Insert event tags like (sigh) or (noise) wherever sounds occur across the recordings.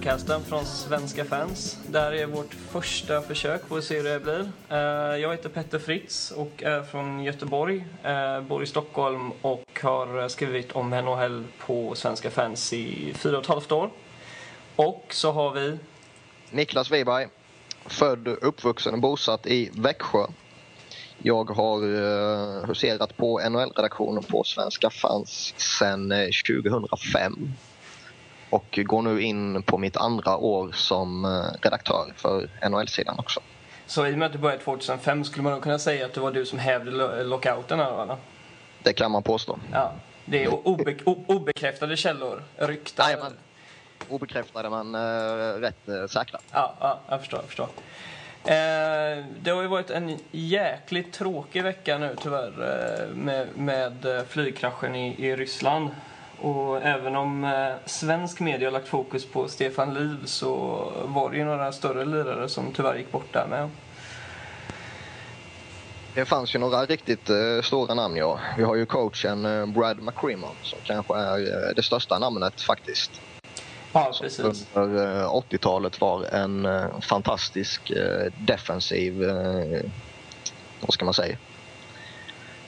podcasten från Svenska fans. Det här är vårt första försök, får vi se hur det blir. Eh, jag heter Petter Fritz och är från Göteborg, eh, bor i Stockholm och har skrivit om NHL på Svenska fans i fyra och ett halvt år. Och så har vi... Niklas Wiberg, född, uppvuxen och bosatt i Växjö. Jag har eh, huserat på NHL-redaktionen på Svenska fans sedan 2005 och går nu in på mitt andra år som eh, redaktör för NHL-sidan också. Så i och med att du började 2005 skulle man kunna säga att det var du som hävde lockouten här eller? Det kan man påstå. Ja, det är obe obekräftade källor, rykten. Nej, men obekräftade men uh, rätt uh, säkra. Ja, ja, jag förstår. Jag förstår. Eh, det har ju varit en jäkligt tråkig vecka nu tyvärr med, med flygkraschen i, i Ryssland. Och även om eh, svensk media har lagt fokus på Stefan Liv så var det ju några större lirare som tyvärr gick bort där med. Det fanns ju några riktigt eh, stora namn ja. Vi har ju coachen eh, Brad McCrimmon som kanske är eh, det största namnet faktiskt. Ja, precis. Under 80-talet eh, var en eh, fantastisk defensiv, vad ska man säga,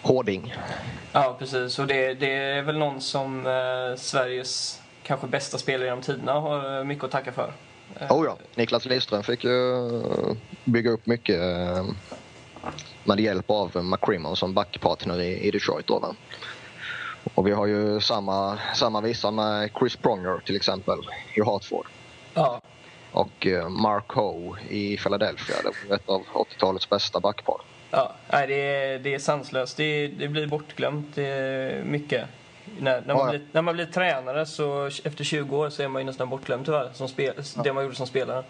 hårding. Ja, precis. Och det, det är väl någon som eh, Sveriges kanske bästa spelare genom tiderna har eh, mycket att tacka för. Eh, oh ja, Niklas Lidström fick ju eh, bygga upp mycket med hjälp av McCrimmon som backpartner i, i Detroit. Då, va? Och vi har ju samma, samma visa med Chris Pronger till exempel i Hartford. Ja. Och Mark Ho i Philadelphia. Det var ett av 80-talets bästa backpar. Ja, nej, det, är, det är sanslöst. Det, det blir bortglömt det mycket. När, när, man blir, när man blir tränare så efter 20 år så är man ju nästan bortglömd tyvärr. Som spel, ja. Det man gjorde som spelare.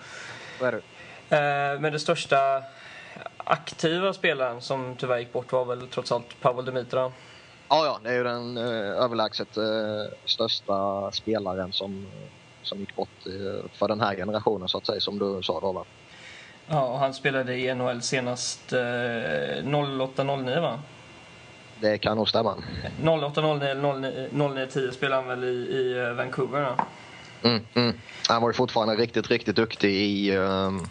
Vad är det? Eh, men den största aktiva spelaren som tyvärr gick bort var väl trots allt Pavel Dimitra. Ja, ja, det är ju den eh, överlägset eh, största spelaren som, som gick bort eh, för den här generationen så att säga, som du sa då va? Ja, och han spelade i NHL senast eh, 08-09 va? Det kan nog stämma. 08-09 eller 09-10 spelade han väl i, i eh, Vancouver då? Mm, mm. Han var ju fortfarande riktigt, riktigt duktig i um,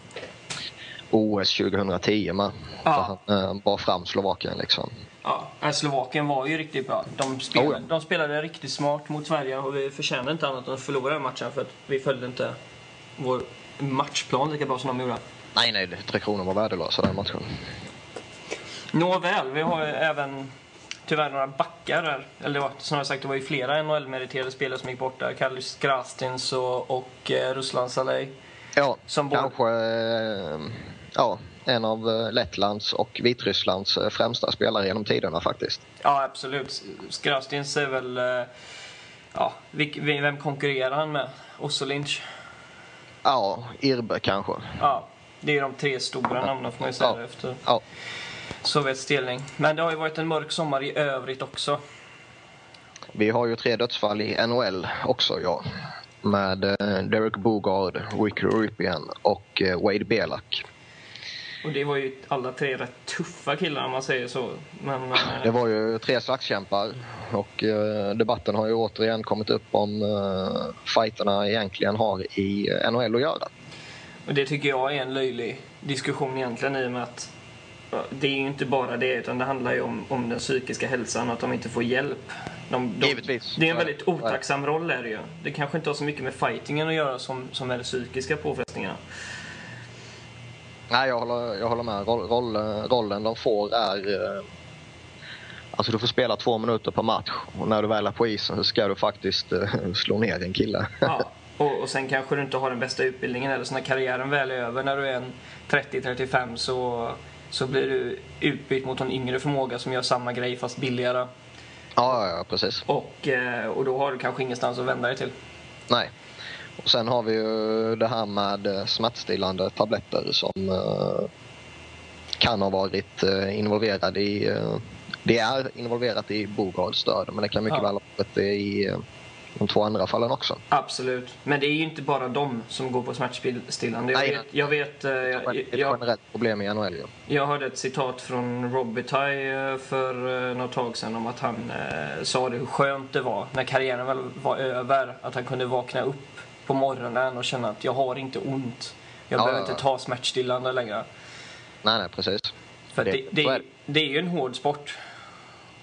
OS 2010 med. Ja. Han uh, bar fram Slovakien liksom. Ja, Slovakien var ju riktigt bra. De spelade, oh ja. de spelade riktigt smart mot Sverige och vi förtjänade inte annat än att förlora den matchen för att vi följde inte vår matchplan lika bra som de gjorde. Nej, nej, Tre Kronor var värdelösa den matchen. Nåväl, vi har ju även tyvärr några backar där. Eller snarare sagt, det var ju flera NHL-meriterade spelare som gick bort där. Kallis Grastins och, och eh, Ruslan Salej. Ja, som kanske eh, ja, en av eh, Lettlands och Vitrysslands eh, främsta spelare genom tiderna faktiskt. Ja, absolut. Grastins är väl... Eh, ja, vem konkurrerar han med? Ossolinch? Ja, Irbe kanske. Ja, det är de tre stora namnen får man ju säga ja. efter ja. Sovjets delning. Men det har ju varit en mörk sommar i övrigt också. Vi har ju tre dödsfall i NHL också, ja. Med eh, Derek Bogard, Ricky Ripien och eh, Wade Belak. Och det var ju alla tre rätt tuffa killar om man säger så. Men, det var ju tre slagskämpar och eh, debatten har ju återigen kommit upp om eh, fighterna egentligen har i NHL att göra. Och det tycker jag är en löjlig diskussion egentligen i och med att det är ju inte bara det utan det handlar ju om, om den psykiska hälsan och att de inte får hjälp. De, de, Givetvis. Det är en väldigt otacksam roll är det ju. Det kanske inte har så mycket med fightingen att göra som, som med de psykiska påfrestningarna. Nej, jag håller, jag håller med. Roll, roll, rollen de får är... Eh, alltså du får spela två minuter per match och när du väl är på isen så ska du faktiskt uh, slå ner en kille. Ja. (laughs) Och, och sen kanske du inte har den bästa utbildningen eller så när karriären väl är över när du är 30-35 så, så blir du utbytt mot en yngre förmåga som gör samma grej fast billigare. Ja, ja, precis. Och, eh, och då har du kanske ingenstans att vända dig till. Nej. Och sen har vi ju det här med eh, smärtstillande tabletter som uh, kan ha varit involverad i... Det är involverat i Bogards död men det kan mycket ja. väl ha varit i de två andra fallen också. Absolut. Men det är ju inte bara de som går på smärtstillande. Jag Nej, vet... Jag vet jag, eh, ett generellt problem i NHL. Ja. Jag hörde ett citat från Robitaille eh, för eh, något tag sedan om att han sa det hur skönt det var när karriären väl var över. Att han kunde vakna upp på morgonen och känna att jag har inte ont. Jag Ja, behöver inte ta smärtstillande längre. Nej, nej, precis. För Det- det, det, är det är ju en hård sport.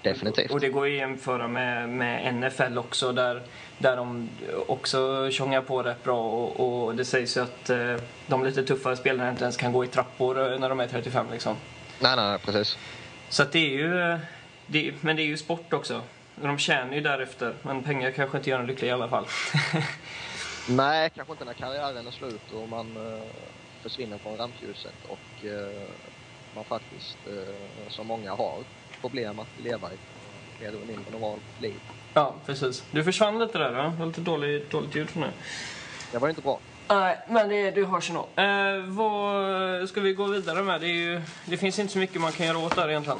Definitivt. Och det går ju att jämföra med, med NFL också där, där de också tjongar på rätt bra och, och det sägs ju att eh, de lite tuffare spelarna inte ens kan gå i trappor eh, när de är 35 liksom. Nej, nej, precis. Så att det är ju, eh, det, men det är ju sport också. De tjänar ju därefter, men pengar kanske inte gör en lycklig i alla fall. (laughs) Nej, kanske inte när karriären är slut och man eh, försvinner från rampljuset och eh, man faktiskt, som många har, problem att leva ett mer eller mindre normalt liv. ja, precis. Du försvann lite där, va? Det var lite dåligt, dåligt ljud från dig. Det var inte bra. Nej, men det, det hörs nog. Eh, vad ska vi gå vidare med? Det, ju, det finns inte så mycket man kan göra åt där egentligen.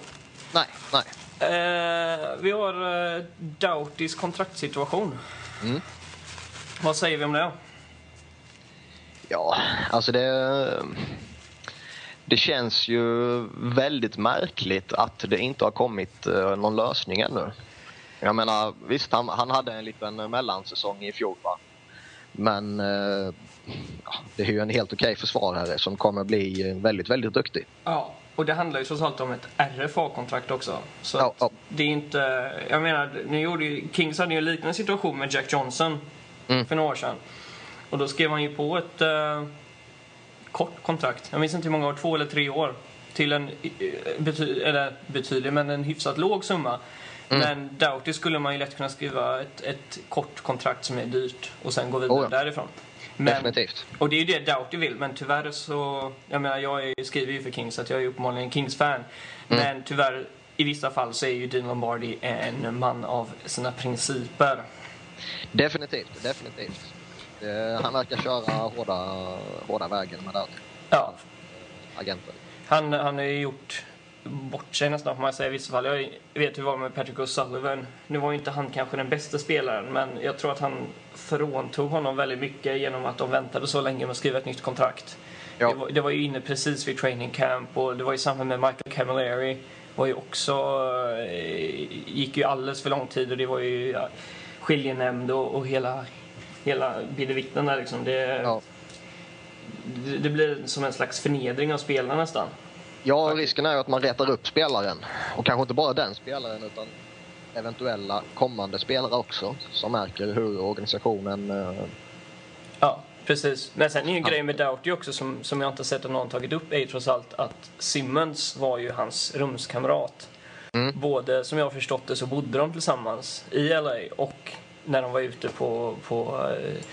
Nej, nej. Eh, vi har eh, Doughtys kontraktssituation. Mm. Vad säger vi om det? Ja, alltså det... Det känns ju väldigt märkligt att det inte har kommit eh, någon lösning ännu. Jag menar, visst han, han hade en liten mellansäsong i fjol va? Men eh, det är ju en helt okej försvarare som kommer bli väldigt, väldigt duktig. Ja, och det handlar ju trots allt om ett RFA-kontrakt också. Så Ja, ja. det är inte... Jag menar, nu gjorde ju, Kings hade ju en liknande situation med Jack Johnson Mm. för några år sedan. Och då skrev han ju på ett eh, kort kontrakt. Jag minns inte hur många år, två eller tre år. Till en eh, bety, eller betydlig, men en hyfsat låg summa. Mm. Men Doughty skulle man ju lätt kunna skriva ett, ett kort kontrakt som är dyrt och sen gå vidare Oh ja. därifrån. Men, Definitivt. och det är ju det Doughty vill, men tyvärr så... Jag menar, jag är, skriver ju för Kings, så att jag är uppenbarligen en Kings-fan. Men tyvärr, i vissa fall så är ju Dean Lombardi en man av sina principer. Definitivt, definitivt. Eh, han verkar köra hårda, hårda vägen med den Ja, agenten. han, han har ju gjort bort sig nästan får man säga i vissa fall. Jag vet hur det var med Patrick O'Sullivan. Nu var ju inte han kanske den bästa spelaren, men jag tror att han fråntog honom väldigt mycket genom att de väntade så länge med att skriva ett nytt kontrakt. Ja. Det, var, det var ju inne precis vid training camp och det var i samband med Michael Camilleri. var ju också, eh, gick ju alldeles för lång tid och det var ju ja, skiljenämnd och, och hela, hela bidevitten där liksom. Det, Ja. det, det blir som en slags förnedring av spelarna nästan. Ja, risken är ju att man retar upp spelaren. Och kanske inte bara den spelaren utan eventuella kommande spelare också som märker hur organisationen... eh, Ja, precis. Men sen är ju en grej med Doughty också som, som jag inte sett att någon tagit upp är ju trots allt att Simmons var ju hans rumskamrat. Mm. Både, som jag har förstått det, så bodde de tillsammans i LA och när de var ute på, på eh,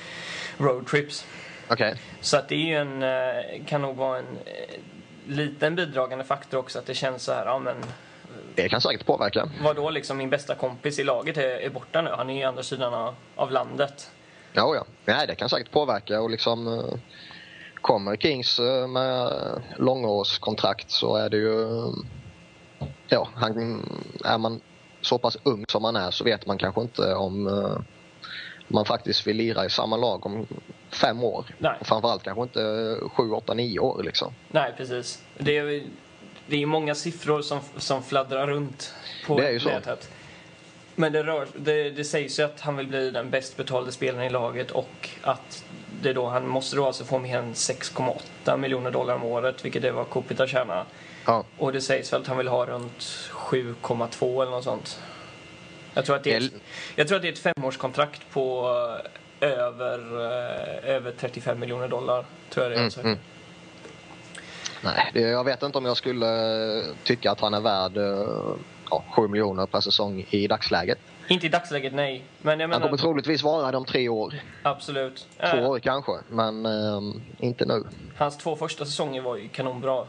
roadtrips. Okej. Så att det är ju en, eh, kan nog vara en eh, liten bidragande faktor också att det känns så här, ja men Det kan säkert påverka. vadå liksom min bästa kompis i laget är, är borta nu, han är ju andra sidan av, landet. Ja, ja. Nej, det kan säkert påverka och liksom... Kommer Kings med långårskontrakt så är det ju... Ja, han, är man så pass ung som man är så vet man kanske inte om eh, man faktiskt vill lira i samma lag om fem år. Nej. Och framförallt kanske inte sju, åtta, nio år liksom. Nej, precis. Det är, det är många siffror som, som fladdrar runt på Det är ju så. nätet. Men det, rör, det, det sägs ju att han vill bli den bäst betalde spelaren i laget och att det då, han måste då alltså få mer än 6,8 miljoner dollar om året, vilket är vad Kopitar tjänar. Ja, Och det sägs väl att han vill ha runt 7,2 eller något sånt. Jag tror att det är, ett, jag tror att det är ett femårskontrakt på eh, över, eh, över 35 miljoner dollar. Tror jag det är. Mm, mm. Nej, jag vet inte om jag skulle eh, tycka att han är värd ja, 7 miljoner per säsong i dagsläget. Inte i dagsläget, nej. Men jag Han menar, kommer troligtvis vara det om tre år. absolut. Två år kanske, men eh, inte nu. hans två första säsonger var ju kanonbra.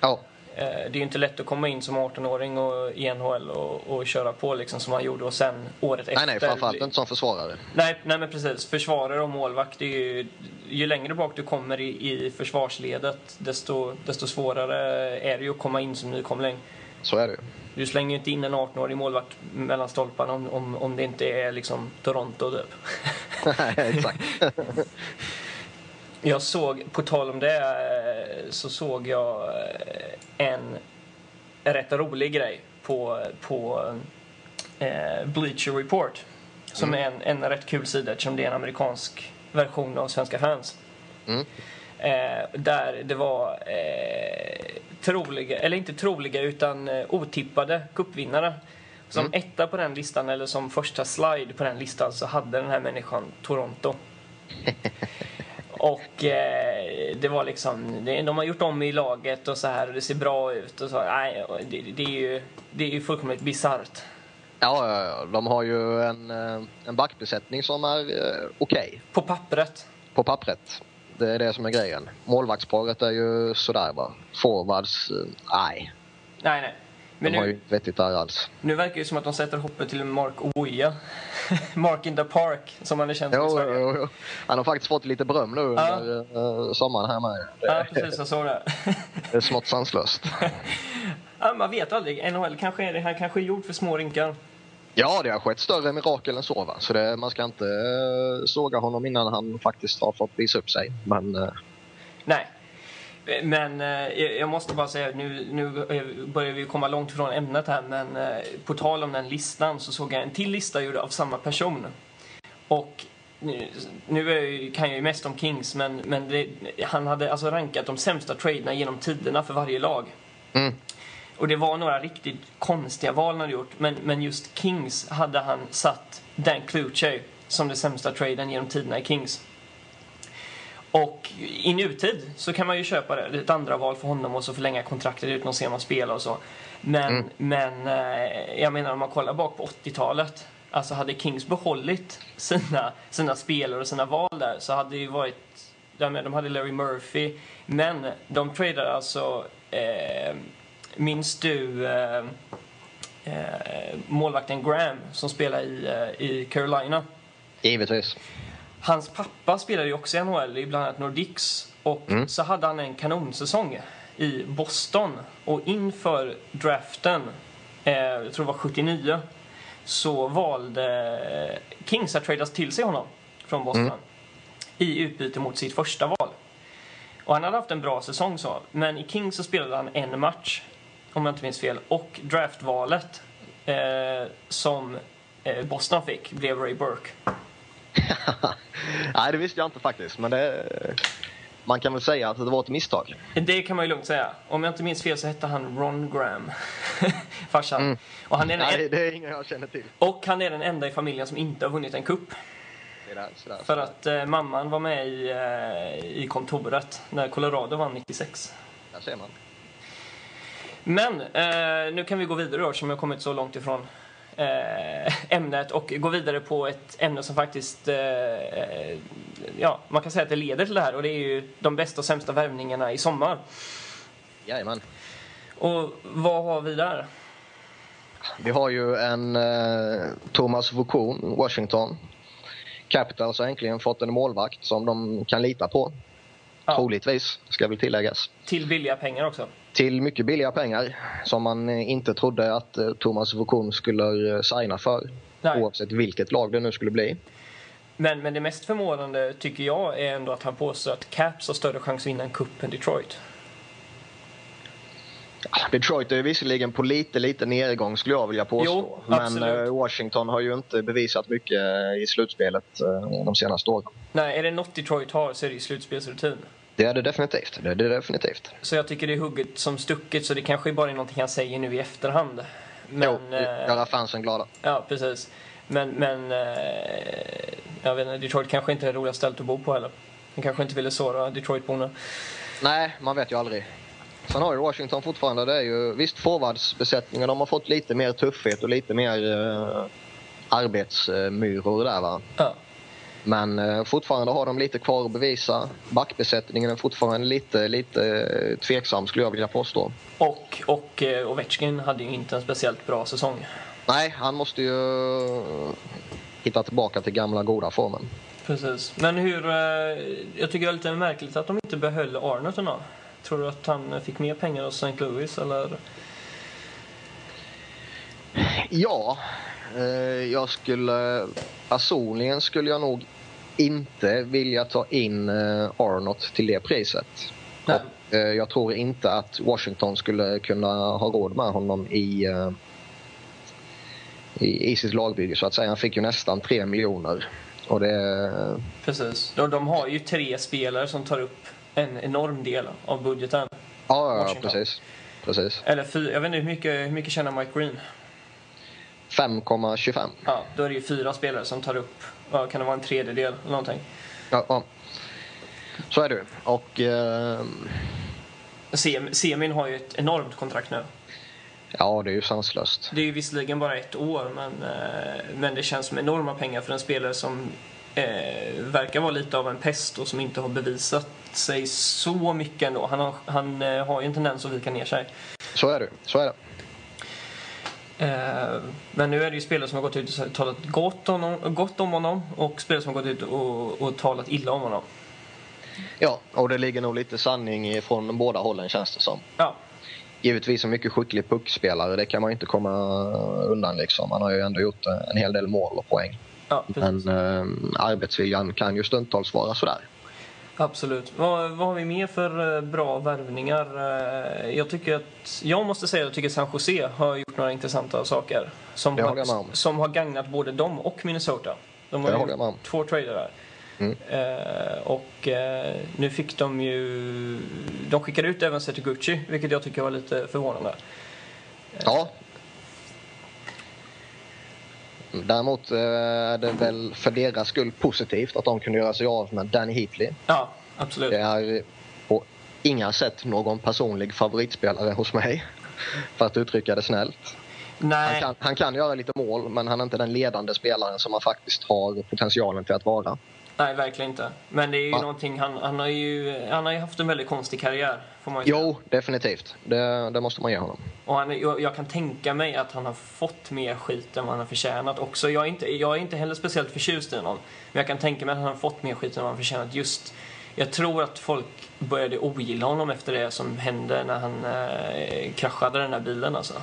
Ja, det är ju inte lätt att komma in som 18-åring och, i NHL och, och köra på liksom som han gjorde och sen året efter. nej, nej, framförallt inte som försvarare. Nej, nej men precis. Försvarare och målvakt, ju, ju längre bak du kommer i, i försvarsledet desto, desto svårare är det ju att komma in som nykomling. Så är det. Du slänger ju inte in en 18-årig målvakt mellan stolparna om, om, om det inte är liksom Toronto typ. (laughs) Nej, Exakt. (laughs) Jag såg, på tal om det, eh, så såg jag eh, en rätt rolig grej på, på eh, Bleacher Report. Som är en, en rätt kul sida eftersom det är en amerikansk version av Svenska fans. Mm. Eh, där det var eh, troliga, eller inte troliga utan eh, otippade cupvinnare. Som Mm. etta på den listan eller som första slide på den listan så hade den här människan Toronto. (laughs) Och eh, det var liksom, de har gjort om i laget och så här och det ser bra ut och så. Nej, det, det, är ju, det är ju fullkomligt bisarrt. Ja, ja, ja, de har ju en, eh, en backbesättning som är eh, okej På pappret. på pappret. Det är det som är grejen. Målvaktsparet är ju sådär bara. Forwards, eh, nej. Nej, nej. Men de har ju nu, inte vettigt där alls. nu verkar det som att de sätter hoppet till Mark Oja. (laughs) Mark in the Park, som han är känd som i Sverige. jo, jo. Han har faktiskt fått lite beröm nu Ja. under eh, sommaren här med. Ja, precis. Jag såg det. det är smått sanslöst. (laughs) ja, man vet aldrig. NHL kanske är det. Han kanske är gjord för små rinkar. Ja, det har skett större mirakel än så. Va? Så det, man ska inte eh, såga honom innan han faktiskt har fått visa upp sig. Men eh, Nej. Men eh, jag måste bara säga, nu, nu börjar vi komma långt ifrån ämnet här, men eh, på tal om den listan så såg jag en till lista gjord av samma person. Och nu, nu kan jag ju mest om Kings, men, men det, han hade alltså rankat de sämsta traderna genom tiderna för varje lag. mm, Och det var några riktigt konstiga val han hade gjort, men, men just Kings hade han satt Dan Cluche som det sämsta traden genom tiderna i Kings. Och i nutid så kan man ju köpa det, ett andra val för honom och så förlänga kontraktet utan att se honom spela och så. Men, Mm. men eh, jag menar om man kollar bak på 80-talet, alltså hade Kings behållit sina, sina spelare och sina val där så hade det ju varit, menar, de hade Larry Murphy, men de tradade alltså, eh, minns du eh, eh, målvakten Graham som spelar i, eh, i Carolina? givetvis. Hans pappa spelade ju också i NHL, i bland annat Nordics. Och Mm. så hade han en kanonsäsong i Boston. Och inför draften, eh, jag tror det var 79, så valde Kings att tradas till sig honom från Boston. Mm. I utbyte mot sitt första val. Och han hade haft en bra säsong så. Men i Kings så spelade han en match, om jag inte minns fel. Och draftvalet eh, som eh, Boston fick blev Ray Burke. (laughs) Nej, det visste jag inte faktiskt. Men det, man kan väl säga att det var ett misstag. Det kan man ju lugnt säga. Om jag inte minns fel så hette han Ron Graham. (laughs) Farsan. Mm. Och, han är den Nej, en... det är ingen jag känner till. och han är den enda i familjen som inte har vunnit en kupp. Sådär. För att eh, mamman var med i, eh, i kontoret när Colorado vann 96. Där ser man. Men eh, nu kan vi gå vidare då, som jag kommit så långt ifrån ämnet och gå vidare på ett ämne som faktiskt, eh, eh, ja, man kan säga att det leder till det här och det är ju de bästa och sämsta värvningarna i sommar. Jajamän. Och vad har vi där? Vi har ju en eh, Thomas Vokon, Washington. Capitals har äntligen fått en målvakt som de kan lita på. Ja. Troligtvis, ska väl tilläggas. Till billiga pengar också. Till mycket billiga pengar som man eh, inte trodde att eh, Thomas Vokon skulle eh, signa för. Nej. Oavsett vilket lag det nu skulle bli. Men, men det mest förvånande tycker jag är ändå att han påstår att Caps har större chans att vinna en cup än Detroit. Detroit är visserligen på lite, lite nedgång skulle jag vilja påstå. Jo, Men Washington har ju inte bevisat mycket i slutspelet de senaste åren. Nej, är det något Detroit har så är det slutspelsrutin. Det är det definitivt. Det är det definitivt. Så jag tycker det är hugget som stucket så det kanske bara är någonting han säger nu i efterhand. Men, jo, eh, göra fansen glada. Ja, precis. Men, men eh, jag vet inte, Detroit kanske inte är det roligaste stället att bo på heller. Han kanske inte ville såra Detroitborna. Nej, man vet ju aldrig. Sen har ju Washington fortfarande, det är ju visst forwardsbesättningen, de har fått lite mer tuffhet och lite mer eh, arbetsmyror där va. Ja. Men eh, fortfarande har de lite kvar att bevisa. Backbesättningen är fortfarande lite, lite eh, tveksam skulle jag vilja påstå. Och, och eh, Ovechkin hade ju inte en speciellt bra säsong. Nej, han måste ju hitta tillbaka till gamla goda formen. Precis. Men hur... Jag tycker det är lite märkligt att de inte behöll Arnott ändå. Tror du att han fick mer pengar hos St. Louis eller? Ja, jag skulle personligen skulle jag nog inte vilja ta in eh, Arnott till det priset. Och, eh, jag tror inte att Washington skulle kunna ha råd med honom i, eh, i, i sitt lagbygge så att säga. Han fick ju nästan 3 miljoner Och det. Precis. De, de har ju tre spelare som tar upp en enorm del av budgeten. Ja, ja, ja precis. Precis. Eller fyra, jag vet inte hur mycket, hur mycket tjänar Mike Green? 5,25. Ja, då är det ju fyra spelare som tar upp, kan det vara en tredjedel eller någonting? Ja, ja. Så är det ju. Och eh, Sem, Semin har ju ett enormt kontrakt nu. ja, det är ju sanslöst. Det är ju visserligen bara ett år, men, eh, men det känns som enorma pengar för en spelare som eh, verkar vara lite av en pest och som inte har bevisat sig så mycket ändå. Han har, han, eh, har ju en tendens att vika ner sig. Så är det. Så är det. Eh, men nu är det ju spelare som har gått ut och talat gott om, honom- gott om honom och spelare som har gått ut och, och talat illa om honom. Ja, och det ligger nog lite sanning från båda hållen känns det som. Ja, Givetvis en mycket skicklig puckspelare, det kan man ju inte komma undan liksom. Han har ju ändå gjort en hel del mål och poäng. ja. Men eh, arbetsviljan kan ju stundtals vara sådär. Absolut. Vad, vad har vi mer för eh, bra värvningar? Eh, Jag tycker att, jag måste säga att jag tycker San Jose har gjort några intressanta saker. Som, har, som har gagnat både dem och Minnesota. De har ju om. två trader där. Mm. Eh, och eh, nu fick de ju... De skickade ut även Gucci, vilket jag tycker var lite förvånande. Ja. Däremot eh, är det väl för deras skull positivt att de kunde göra sig av med Danny Heatley. Ja, absolut. Det är på inga sätt någon personlig favoritspelare hos mig. (laughs) För att uttrycka det snällt. Han kan, han kan göra lite mål, men han är inte den ledande spelaren som han faktiskt har potentialen till att vara. Nej, verkligen inte. Men det är ju någonting, han, han, har ju, han har ju haft en väldigt konstig karriär, får man ju säga. Jo, definitivt. Det, det måste man ge honom. Och han, jag, jag kan tänka mig att han har fått mer skit än vad han har förtjänat också. Jag är inte, jag är inte heller speciellt förtjust i honom. Men jag kan tänka mig att han har fått mer skit än vad han har förtjänat. Just, jag tror att folk började ogilla honom efter det som hände när han eh, kraschade den här bilen alltså.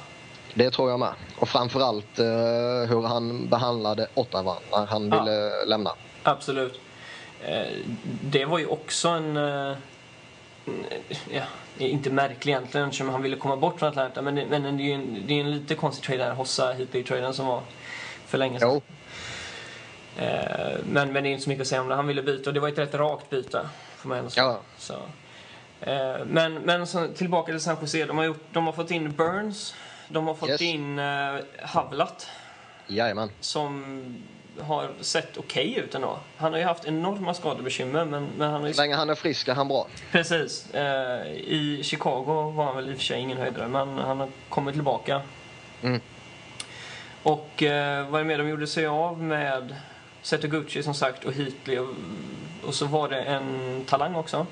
Det tror jag med. Och framförallt eh, hur han behandlade Ottawa när han Ja. ville lämna. Absolut. Eh, det var ju också en... Eh, ja, inte märklig egentligen eftersom han ville komma bort från Atlanta. Men, det- men det är ju en, det är en lite konstig trade där, Hossa Heatley-traden som var för länge sedan. Jo, Eh, men, men det är inte så mycket att säga om det. Han ville byta och det var ett rätt rakt byte. Får man ändå säga. ja. Så. Men men så, tillbaka till San Jose. De har, gjort, de har fått in Burns. De har fått Yes. in Havlat Jajamän. som har sett okej ut ändå. Han har ju haft enorma skadebekymmer men, men han har ju... Så länge han är frisk är han bra. Precis. Eh, I Chicago var han väl i och för sig ingen höjdare men han har kommit tillbaka. Mm. Och eh, vad är det mer? De gjorde sig av med Seto Gucci som sagt och Heatley och, och så var det en talang också.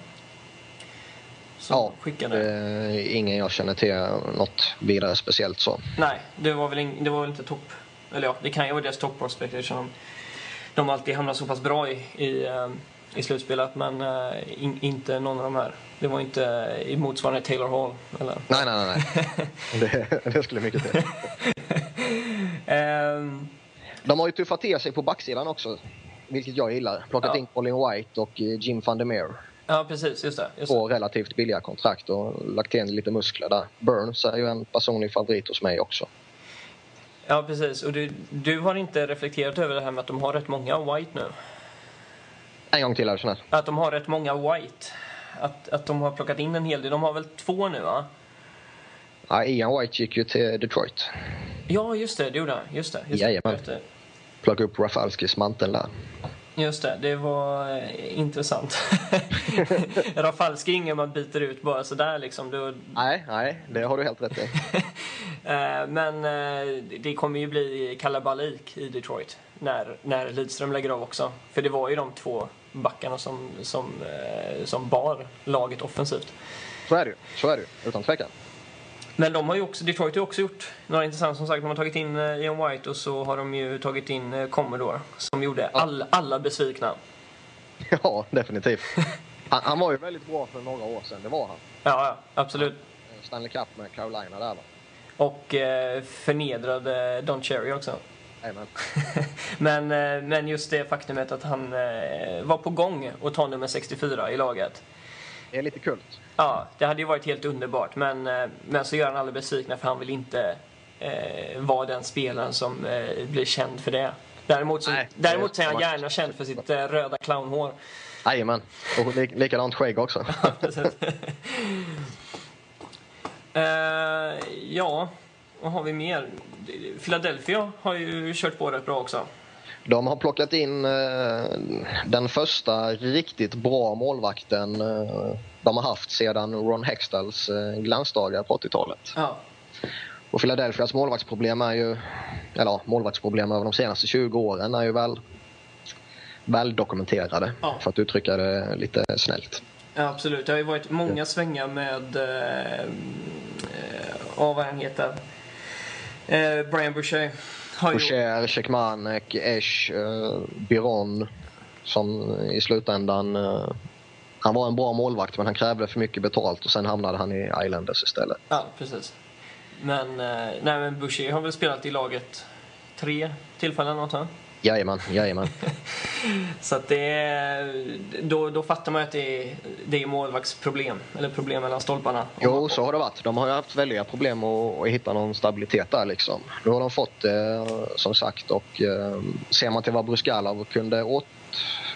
Som Ja, skickade. Är ingen jag känner till något vidare speciellt så. Nej, det var väl, in, det var väl inte topp... Eller ja, det kan ju vara deras topp prospect eftersom de, alltid hamnar så pass bra i, i, eh, i slutspelet. Men eh, in, inte någon av de här. Det var inte i motsvarande Taylor Hall. Eller? Nej, nej, nej. nej. (laughs) det, det skulle mycket till. Ehm, De har ju tuffat till sig på backsidan också. Vilket jag gillar. Plockat Ja. in Colin White och eh, Jim van der Meer. ja, precis. Just det. Just. På relativt billiga kontrakt och lagt in lite muskler där. Burns är ju en personlig favorit hos mig också. Ja, precis. Och du, du har inte reflekterat över det här med att de har rätt många White nu? En gång till snäll. Att de har rätt många White. Att, att de har plockat in en hel del. De har väl två nu, va? Ja, Ian White gick ju till Detroit. Ja, just det. Det gjorde han. Just det. Just. Jajamän. Det. Plocka upp Rafalskis mantel där. Just det, det var eh, intressant. (laughs) Rafalski är ingen man byter ut bara sådär liksom. Du, Nej, nej, det har du helt rätt i. (laughs) eh, men eh, det kommer ju bli kalabalik i Detroit när, när Lidström lägger av också. För det var ju de två backarna som, som, eh, som bar laget offensivt. Så är det ju. Så är det ju. Utan tvekan. Men de har ju också, Detroit har ju också gjort några intressanta som sagt. De har tagit in Ian White och så har de ju tagit in Commodore som gjorde all, alla besvikna. (laughs) Ja, definitivt. Han, han var ju väldigt bra för några år sedan, det var han. Ja, ja, absolut. Stanley Cup med Carolina där va? Och eh, förnedrade Don Cherry också. (laughs) Men, eh, men just det faktumet att han eh, var på gång att ta nummer 64 i laget. Det är lite kult. Ja, det hade ju varit helt underbart. Men, men så gör han alla besvikna för han vill inte eh, vara den spelaren som eh, blir känd för det. Däremot, så, Nej, däremot är han gärna känd för sitt eh, röda clownhår. Jajamän. Och li- likadant skägg också. (laughs) (laughs) Eh, ja, vad har vi mer? Philadelphia har ju kört på rätt bra också. De har plockat in eh, den första riktigt bra målvakten eh, de har haft sedan Ron Hextalls eh, glansdagar på 80-talet. Ja, Och Philadelphias målvaktsproblem är ju, eller ja, målvaktsproblem över de senaste 20 åren är ju väl, väl dokumenterade Ja. för att uttrycka det lite snällt. Ja, absolut. Det har ju varit många svängar med... Eh, eh, vad han heter? Eh, Brian Boucher. Boucher, Czechmanek, Esch, eh, Biron som i slutändan eh, han var en bra målvakt men han krävde för mycket betalt och sen hamnade han i Islanders istället. Ja, precis. Men, eh, nej, men Boucher har väl spelat i laget tre tillfällen antar jag. Jajamän, jajamän. (laughs) Så att det är, då, då fattar man att det är, det är målvaktsproblem, eller problem mellan stolparna. Jo, så har det varit. De har ju haft väldiga problem att, att hitta någon stabilitet där. Liksom. Nu har de fått det, som sagt. Och eh, ser man till vad Bruskalov kunde åt,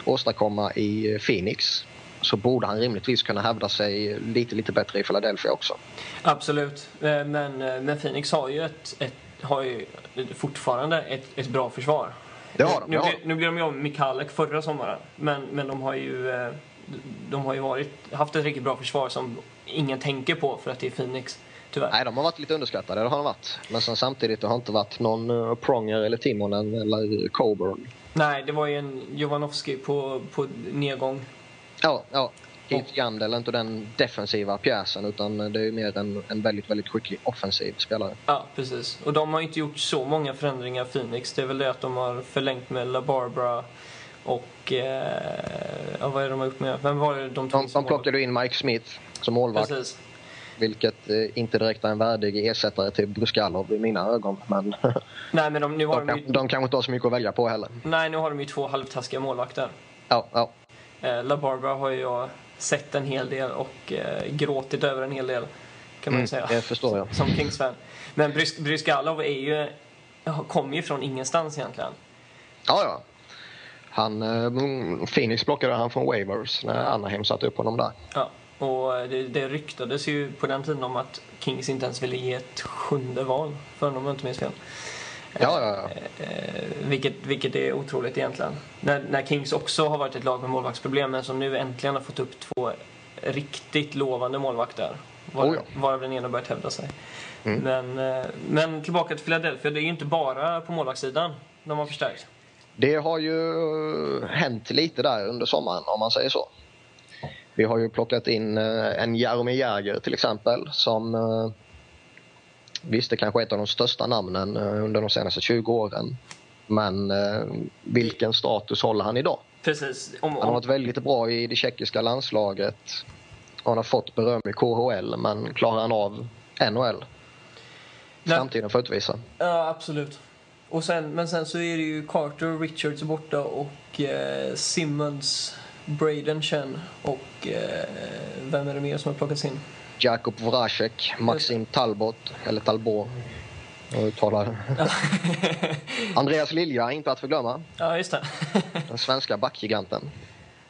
åstadkomma i Phoenix så borde han rimligtvis kunna hävda sig lite, lite bättre i Philadelphia också. Absolut, Eh, men, eh, men Phoenix har ju, ett, ett, har ju fortfarande ett, ett bra försvar. Det har de, Nu, blir- nu blir de ju av med Mikalek förra sommaren, men, men de har ju, eh, de har ju varit, haft ett riktigt bra försvar som ingen tänker på för att det är Phoenix, tyvärr. Nej, de har varit lite underskattade, det har de varit. Men sen samtidigt, det har inte vatt någon uh, Pronger eller Timonen eller Coburn. Nej, det var ju en Jovanovski på, på nedgång. Ja, ja. Keith Yandel är inte den defensiva pjäsen utan det är mer en, en väldigt, väldigt skicklig offensiv spelare. Ja, precis. Och de har inte gjort så många förändringar, Phoenix. Det är väl det att de har förlängt med La Barbara och... Eh, ja, vad är det de har gjort med? Vem var det de tog De, de plockade in Mike Smith som målvakt. Precis. Vilket eh, inte direkt är en värdig ersättare till Bruskalov i mina ögon. Men (laughs) Nej, men de, nu, har de, de ju, kan, de kanske inte har så mycket att välja på heller. nej, nu har de ju två halvtaskiga målvakter. Ja, ja. Eh, La Barbara har ju jag sett en hel del och eh, gråtit över en hel del, kan man ju säga. Mm, förstår jag. Som Kings-fan. Men Brys- Bryskalov är ju... kommer ju från ingenstans egentligen. ja, ja. Han, eh, Phoenix plockade han från Waivers när Anaheim satte upp honom där. Ja, och det, det ryktades ju på den tiden om att Kings inte ens ville ge ett sjunde val för honom, om jag inte minns fel. Ja, ja, ja. Eh, vilket, vilket är otroligt egentligen. När, när Kings också har varit ett lag med målvaktsproblem men som nu äntligen har fått upp två riktigt lovande målvakter. Var, Oh ja. Varav den ena börjat hävda sig. Mm. Men, eh, men tillbaka till Philadelphia, det är ju inte bara på målvaktssidan de har förstärkt. Det har ju hänt lite där under sommaren om man säger så. Vi har ju plockat in eh, en Jaromir Jagr till exempel som eh, visst det kanske är ett av de största namnen eh, under de senaste 20 åren. Men eh, vilken status håller han idag? Precis. Om, Han har om, varit väldigt bra i det tjeckiska landslaget. Han har fått beröm i KHL men klarar han av NHL? Framtiden får utvisa. Ja, absolut. Och sen, men sen så är det ju Carter, Richards borta och eh, Simmons, Braden Chen och eh, vem är det mer som har plockats in? Jakub Voracek, Maxim Talbot, eller Talbot. Jag uttalar (laughs) Andreas Lilja, inte att förglömma. ja, just det. (laughs) Den svenska backgiganten.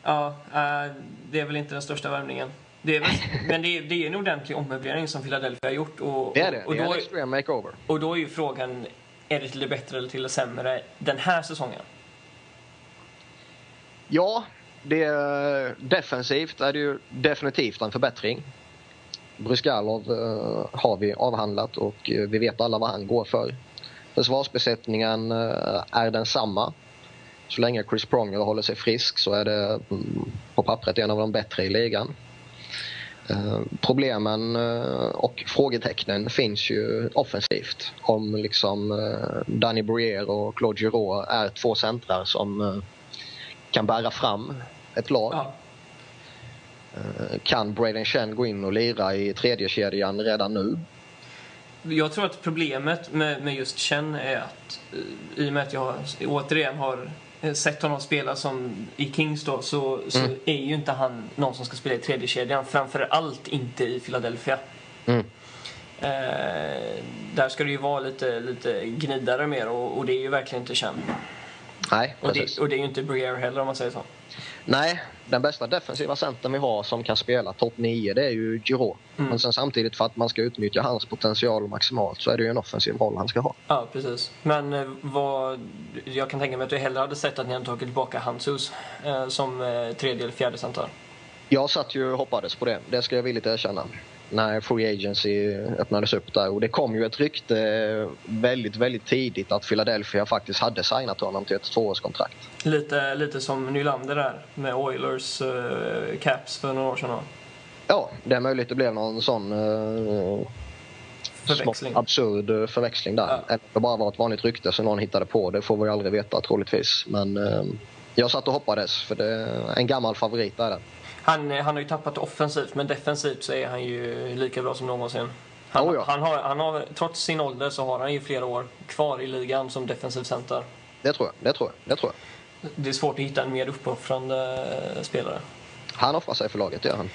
ja, eh, det är väl inte den största värvningen. Det är väl, men det är, det är en ordentlig ommöblering som Philadelphia har gjort. Och, Det är det. Och, Det är då, en extreme makeover. och då är ju frågan, är det till det bättre eller till det sämre den här säsongen? Ja, det är, defensivt är det ju definitivt en förbättring. Bryskalov eh, har vi avhandlat och eh, vi vet alla vad han går för. Försvarsbesättningen eh, är densamma. Så länge Chris Pronger håller sig frisk så är det mm, på pappret en av de bättre i ligan. Eh, problemen eh, och frågetecknen finns ju offensivt. Om liksom eh, Danny Briere och Claude Giroux är två centrar som kan bära fram ett lag. Ja, kan Braden Chen gå in och lira i tredje kedjan redan nu? Jag tror att problemet med, med just Chen är att eh, i och med att jag återigen har eh, sett honom spela som i Kings då, så, så Mm. är ju inte han någon som ska spela i tredje kedjan. Framför allt inte i Philadelphia. Mm. Eh, där ska det ju vara lite, lite gnidare mer och, och det är ju verkligen inte Chen. Nej, Och det, och det är ju inte Briere heller om man säger så. Nej, den bästa defensiva centern vi har som kan spela topp 9 det är ju Giroud. Mm. Men sen samtidigt för att man ska utnyttja hans potential maximalt så är det ju en offensiv roll han ska ha. Ja, precis. Men eh, vad, jag kan tänka mig att du hellre hade sett att ni hade tagit tillbaka Hansus eh, som eh, tredje eller fjärde center. Jag satt ju och hoppades på det, det ska jag villigt erkänna. När Free Agency öppnades upp där. Och det kom ju ett rykte väldigt, väldigt tidigt att Philadelphia faktiskt hade signat honom till ett tvåårskontrakt. Lite, lite som Nylander där med Oilers eh, caps för några år sedan. Ja, det är möjligt det blev någon sån uh, Förväxling. absurd eh, förväxling där. Ja. Eller det bara var ett vanligt rykte som någon hittade på. Det får vi aldrig veta troligtvis. Men eh, jag satt och hoppades för det är en gammal favorit där. Han, eh, han har ju tappat offensivt, men defensivt så är han ju lika bra som någonsin. Han, Oh ja. han har, han har, trots sin ålder så har han ju flera år kvar i ligan som defensiv center. Det tror jag. Det tror jag. Det tror jag. Det är svårt att hitta en mer uppoffrande eh, spelare. Han offrar sig för laget, det gör han.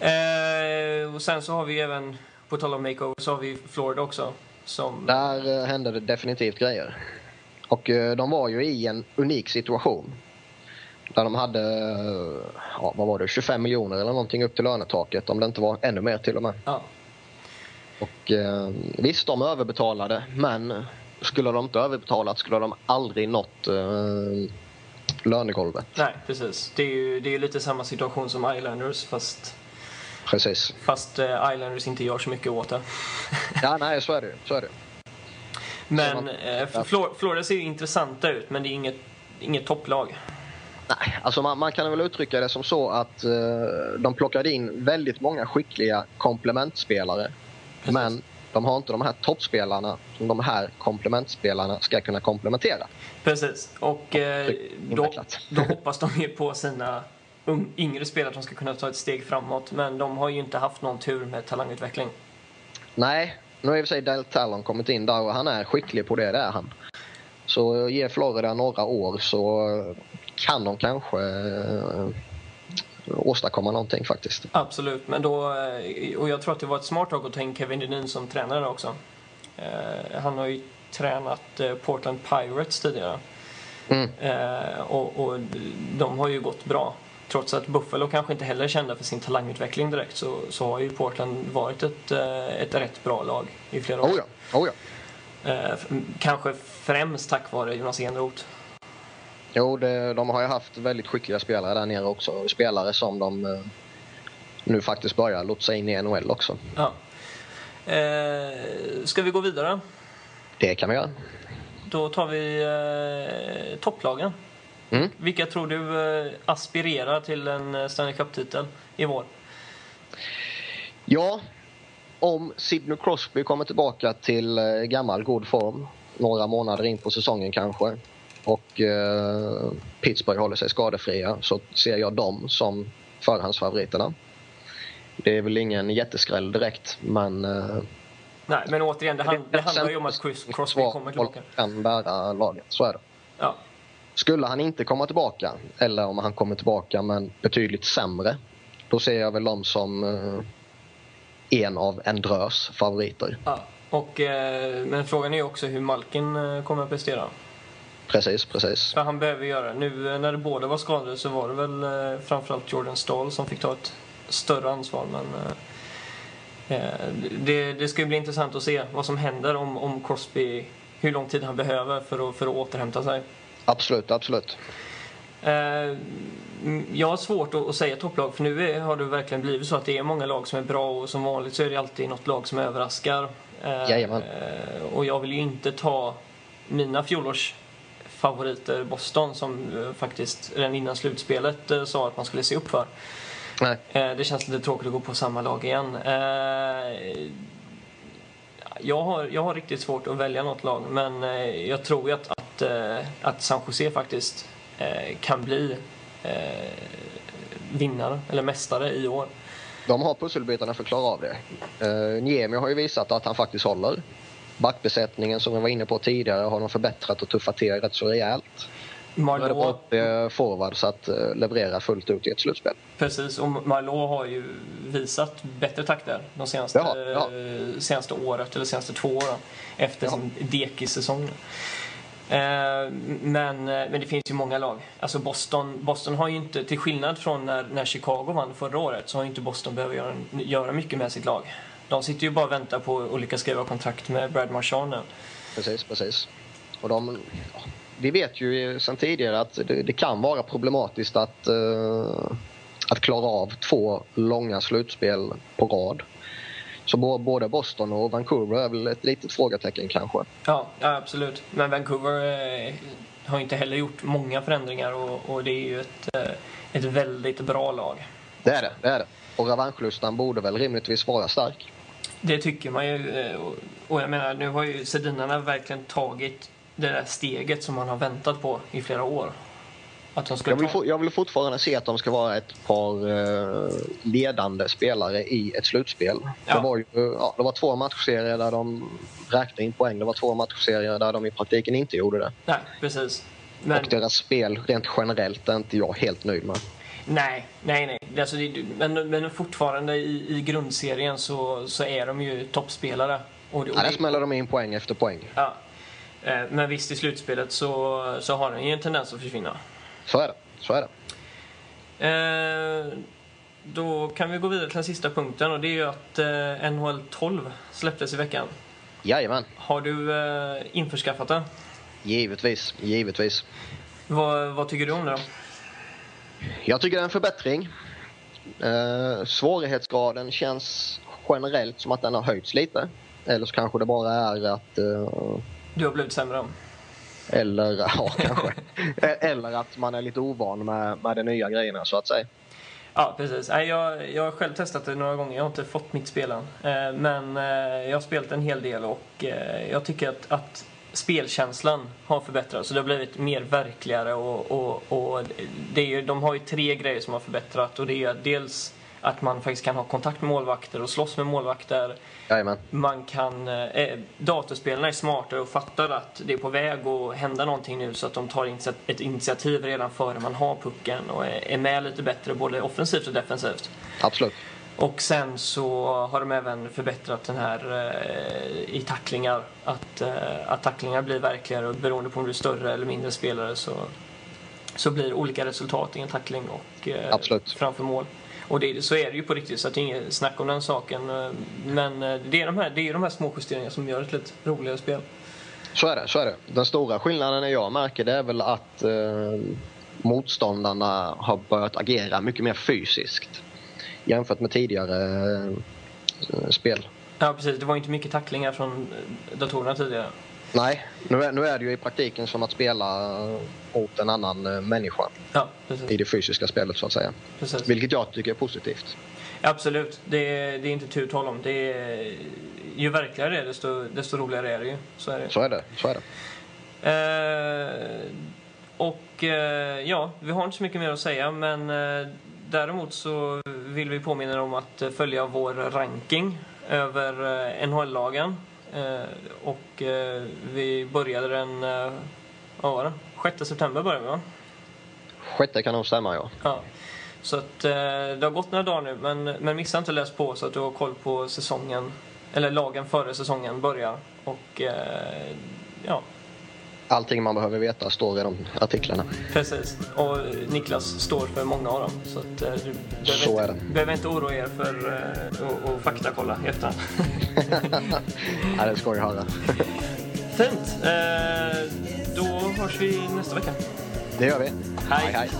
Eh, och sen så har vi även, på tal om makeover, så har vi Florida också. Som, Där eh, hände det definitivt grejer. Och de var ju i en unik situation. Där de hade, ja, vad var det, 25 miljoner eller någonting upp till lönetaket. Om det inte var ännu mer till och med. ja, Och eh, visst, de överbetalade. Men skulle de inte överbetalat skulle de aldrig nått eh, lönegolvet. nej precis. Det är ju det är lite samma situation som Islanders fast, Precis. fast eh, Islanders inte gör så mycket åt det. (laughs) Ja, nej, så är det. Så är det. Men eh, Flor- Florida ser ju intressanta ut, men det är inget, inget topplag. Nej, alltså man, man kan väl uttrycka det som så att eh, de plockade in väldigt många skickliga komplementspelare. Precis. Men de har inte de här toppspelarna som de här komplementspelarna ska kunna komplementera. Precis. Och eh, då, då hoppas de ju på sina yngre spelare som ska kunna ta ett steg framåt. Men de har ju inte haft någon tur med talangutveckling. Nej, nu har i och för sig Del Talon kommit in där och han är skicklig på det, det är han. Så ge Florida några år så kan de kanske eh, åstadkomma någonting faktiskt. Absolut, men då, eh, och jag tror att det var ett smart drag att ta in Kevin Dedin som tränare också. Eh, han har ju tränat Portland Pirates tidigare. Mm. Och, och de har ju gått bra. Trots att Buffalo kanske inte heller är kända för sin talangutveckling direkt så, så har ju Portland varit ett, ett rätt bra lag i flera år. Oh ja, oh ja. Kanske främst tack vare Jonas Enroth. Jo, det, de har ju haft väldigt skickliga spelare där nere också. Spelare som de eh, nu faktiskt börjar lotsa in i NHL också. Ja. Eh, ska vi gå vidare? Det kan vi göra. Då tar vi eh, topplagen. Mm. Vilka tror du eh, aspirerar till en eh, Stanley Cup-titel i vår? Ja, om Sidney Crosby kommer tillbaka till eh, gammal god form, några månader in på säsongen kanske, och eh, Pittsburgh håller sig skadefria så ser jag dem som förhandsfavoriterna. Det är väl ingen jätteskräll direkt, men eh, Nej, men återigen, det, hand, det handlar ju om att Chris Crosby kommer tillbaka. kan bära laget, så är det. Ja, Skulle han inte komma tillbaka, eller om han kommer tillbaka men betydligt sämre, då ser jag väl dem som eh, en av en drös favoriter. ja. Och, eh, men frågan är ju också hur Malkin eh, kommer att prestera. Precis, precis. För han behöver göra. Nu eh, när det båda var skadade så var det väl eh, framförallt Jordan Stahl som fick ta ett större ansvar. Men eh, det, det ska ju bli intressant att se vad som händer om, om Crosby, hur lång tid han behöver för att, för att återhämta sig. Absolut, absolut. Eh, jag har svårt att, säga topplag för nu har det verkligen blivit så att det är många lag som är bra och som vanligt så är det alltid något lag som överraskar. Jajamän. och jag vill ju inte ta mina fjolårs favoriter Boston som eh, faktiskt redan innan slutspelet eh, sa att man skulle se upp för. Nej, Eh, det känns lite tråkigt att gå på samma lag igen. Jag, har, jag har riktigt svårt att välja något lag men jag tror ju att, att, att San Jose faktiskt kan bli vinnare eller mästare i år. de har pusselbitarna för att klara av det. Niemi har ju visat att han faktiskt håller. Backbesättningen som vi var inne på tidigare har de förbättrat och tuffat till rätt så rejält. Bara Marleau, upp forwards att eh, leverera fullt ut i ett slutspel. precis, och Marleau har ju visat bättre takter de senaste, Ja, ja. eh, senaste året eller senaste två åren efter Ja. sin dekis-säsong. Eh, men, men det finns ju många lag. Alltså Boston, Boston har ju inte, till skillnad från när, när Chicago vann förra året, så har ju inte Boston behövt göra, göra mycket med sitt lag. De sitter ju bara och väntar på att lyckas skriva kontrakt med Brad Marchand nu. Precis, precis. Och de, vi vet ju sedan tidigare att det, det kan vara problematiskt att, uh, att klara av två långa slutspel på rad. Så både Boston och Vancouver är väl ett litet frågetecken kanske. Ja, ja absolut. Men Vancouver eh, har inte heller gjort många förändringar och, och det är ju ett, eh, ett väldigt bra lag. Det är det, det är det. Och revanschlustan borde väl rimligtvis vara stark. Det tycker man ju. Eh, och jag menar, nu har ju Sedinarna verkligen tagit det där steget som man har väntat på i flera år. Att de ska jag, vill ta... jag vill fortfarande se att de ska vara ett par eh, ledande spelare i ett slutspel. Ja. Det, var ju, ja, det var två matchserier där de räknade in poäng. Det var två matchserier där de i praktiken inte gjorde det. Nej, precis. Men... Och deras spel rent generellt är inte jag helt nöjd med. Nej, nej, nej. Alltså, det, men, men fortfarande i, i grundserien så, så är de ju toppspelare. Och, och ja, där smäller de in poäng efter poäng. Ja. Eh, men visst, i slutspelet så, så har den ju en tendens att försvinna. Så är det. Så är det. Eh, då kan vi gå vidare till den sista punkten och det är ju att eh, NHL 12 släpptes i veckan. Jajamän. Har du eh, införskaffat den? Givetvis, givetvis. Vad, vad tycker du om det då? Jag tycker det är en förbättring. Eh, svårighetsgraden känns generellt som att den har höjts lite. Eller så kanske det bara är att... Eh, du har blivit sämre? Eller, (laughs) ja kanske. (laughs) Eller att man är lite ovan med, med de nya grejerna så att säga. Ja, precis. Jag, jag har själv testat det några gånger. Jag har inte fått mitt spel än. Eh, men eh, jag har spelat en hel del och eh, jag tycker att, att spelkänslan har förbättrats. Så det har blivit mer verkligare och, och, och det är ju, de har ju tre grejer som har förbättrat och det är dels att man faktiskt kan ha kontakt med målvakter och slåss med målvakter. Jajamän. Man kan, eh, datorspelarna är smartare och fattar att det är på väg att hända någonting nu så att de tar ett initiativ redan före man har pucken och är med lite bättre både offensivt och defensivt. Absolut. Och sen så har de även förbättrat den här eh, i tacklingar. Att, eh, att tacklingar blir verkligare och beroende på om du är större eller mindre spelare så, så blir olika resultat i en tackling och eh, framför mål. Och det, så är det ju på riktigt, så det är inget snack om den saken. Eh, men eh, det är de här, det är de här små justeringarna som gör ett lite roligare spel. Så är det, så är det. Den stora skillnaden jag märker det är väl att eh, motståndarna har börjat agera mycket mer fysiskt jämfört med tidigare eh, spel. Ja precis, det var inte mycket tacklingar från datorerna tidigare. Nej, nu är, nu är det ju i praktiken som att spela mot en annan eh, människa. Ja, I det fysiska spelet så att säga. Precis. Vilket jag tycker är positivt. Absolut, det är, det är inte tu tal om. Det är, ju verkligare det är desto, desto roligare är det ju. Så är det. Så är det. Så är det. Eh, och eh, ja, vi har inte så mycket mer att säga men eh, däremot så vill vi påminna om att följa vår ranking över eh, NHL-lagen. Eh, och eh, vi började den, vad var det? 6 september började vi va? 6 kan nog stämma ja. ja. Så att det har gått några dagar nu men, men missa inte läs på så att du har koll på säsongen, eller lagen före säsongen börjar. Och ja, allting man behöver veta står i de artiklarna. Precis, och Niklas står för många av dem. Så att, eh, du behöver, så inte, behöver inte oroa er för att uh, faktakolla i efterhand. (laughs) ja, det ska jag höra. Fint. Uh, då hörs vi nästa vecka. Det gör vi. Hej, hej. hej.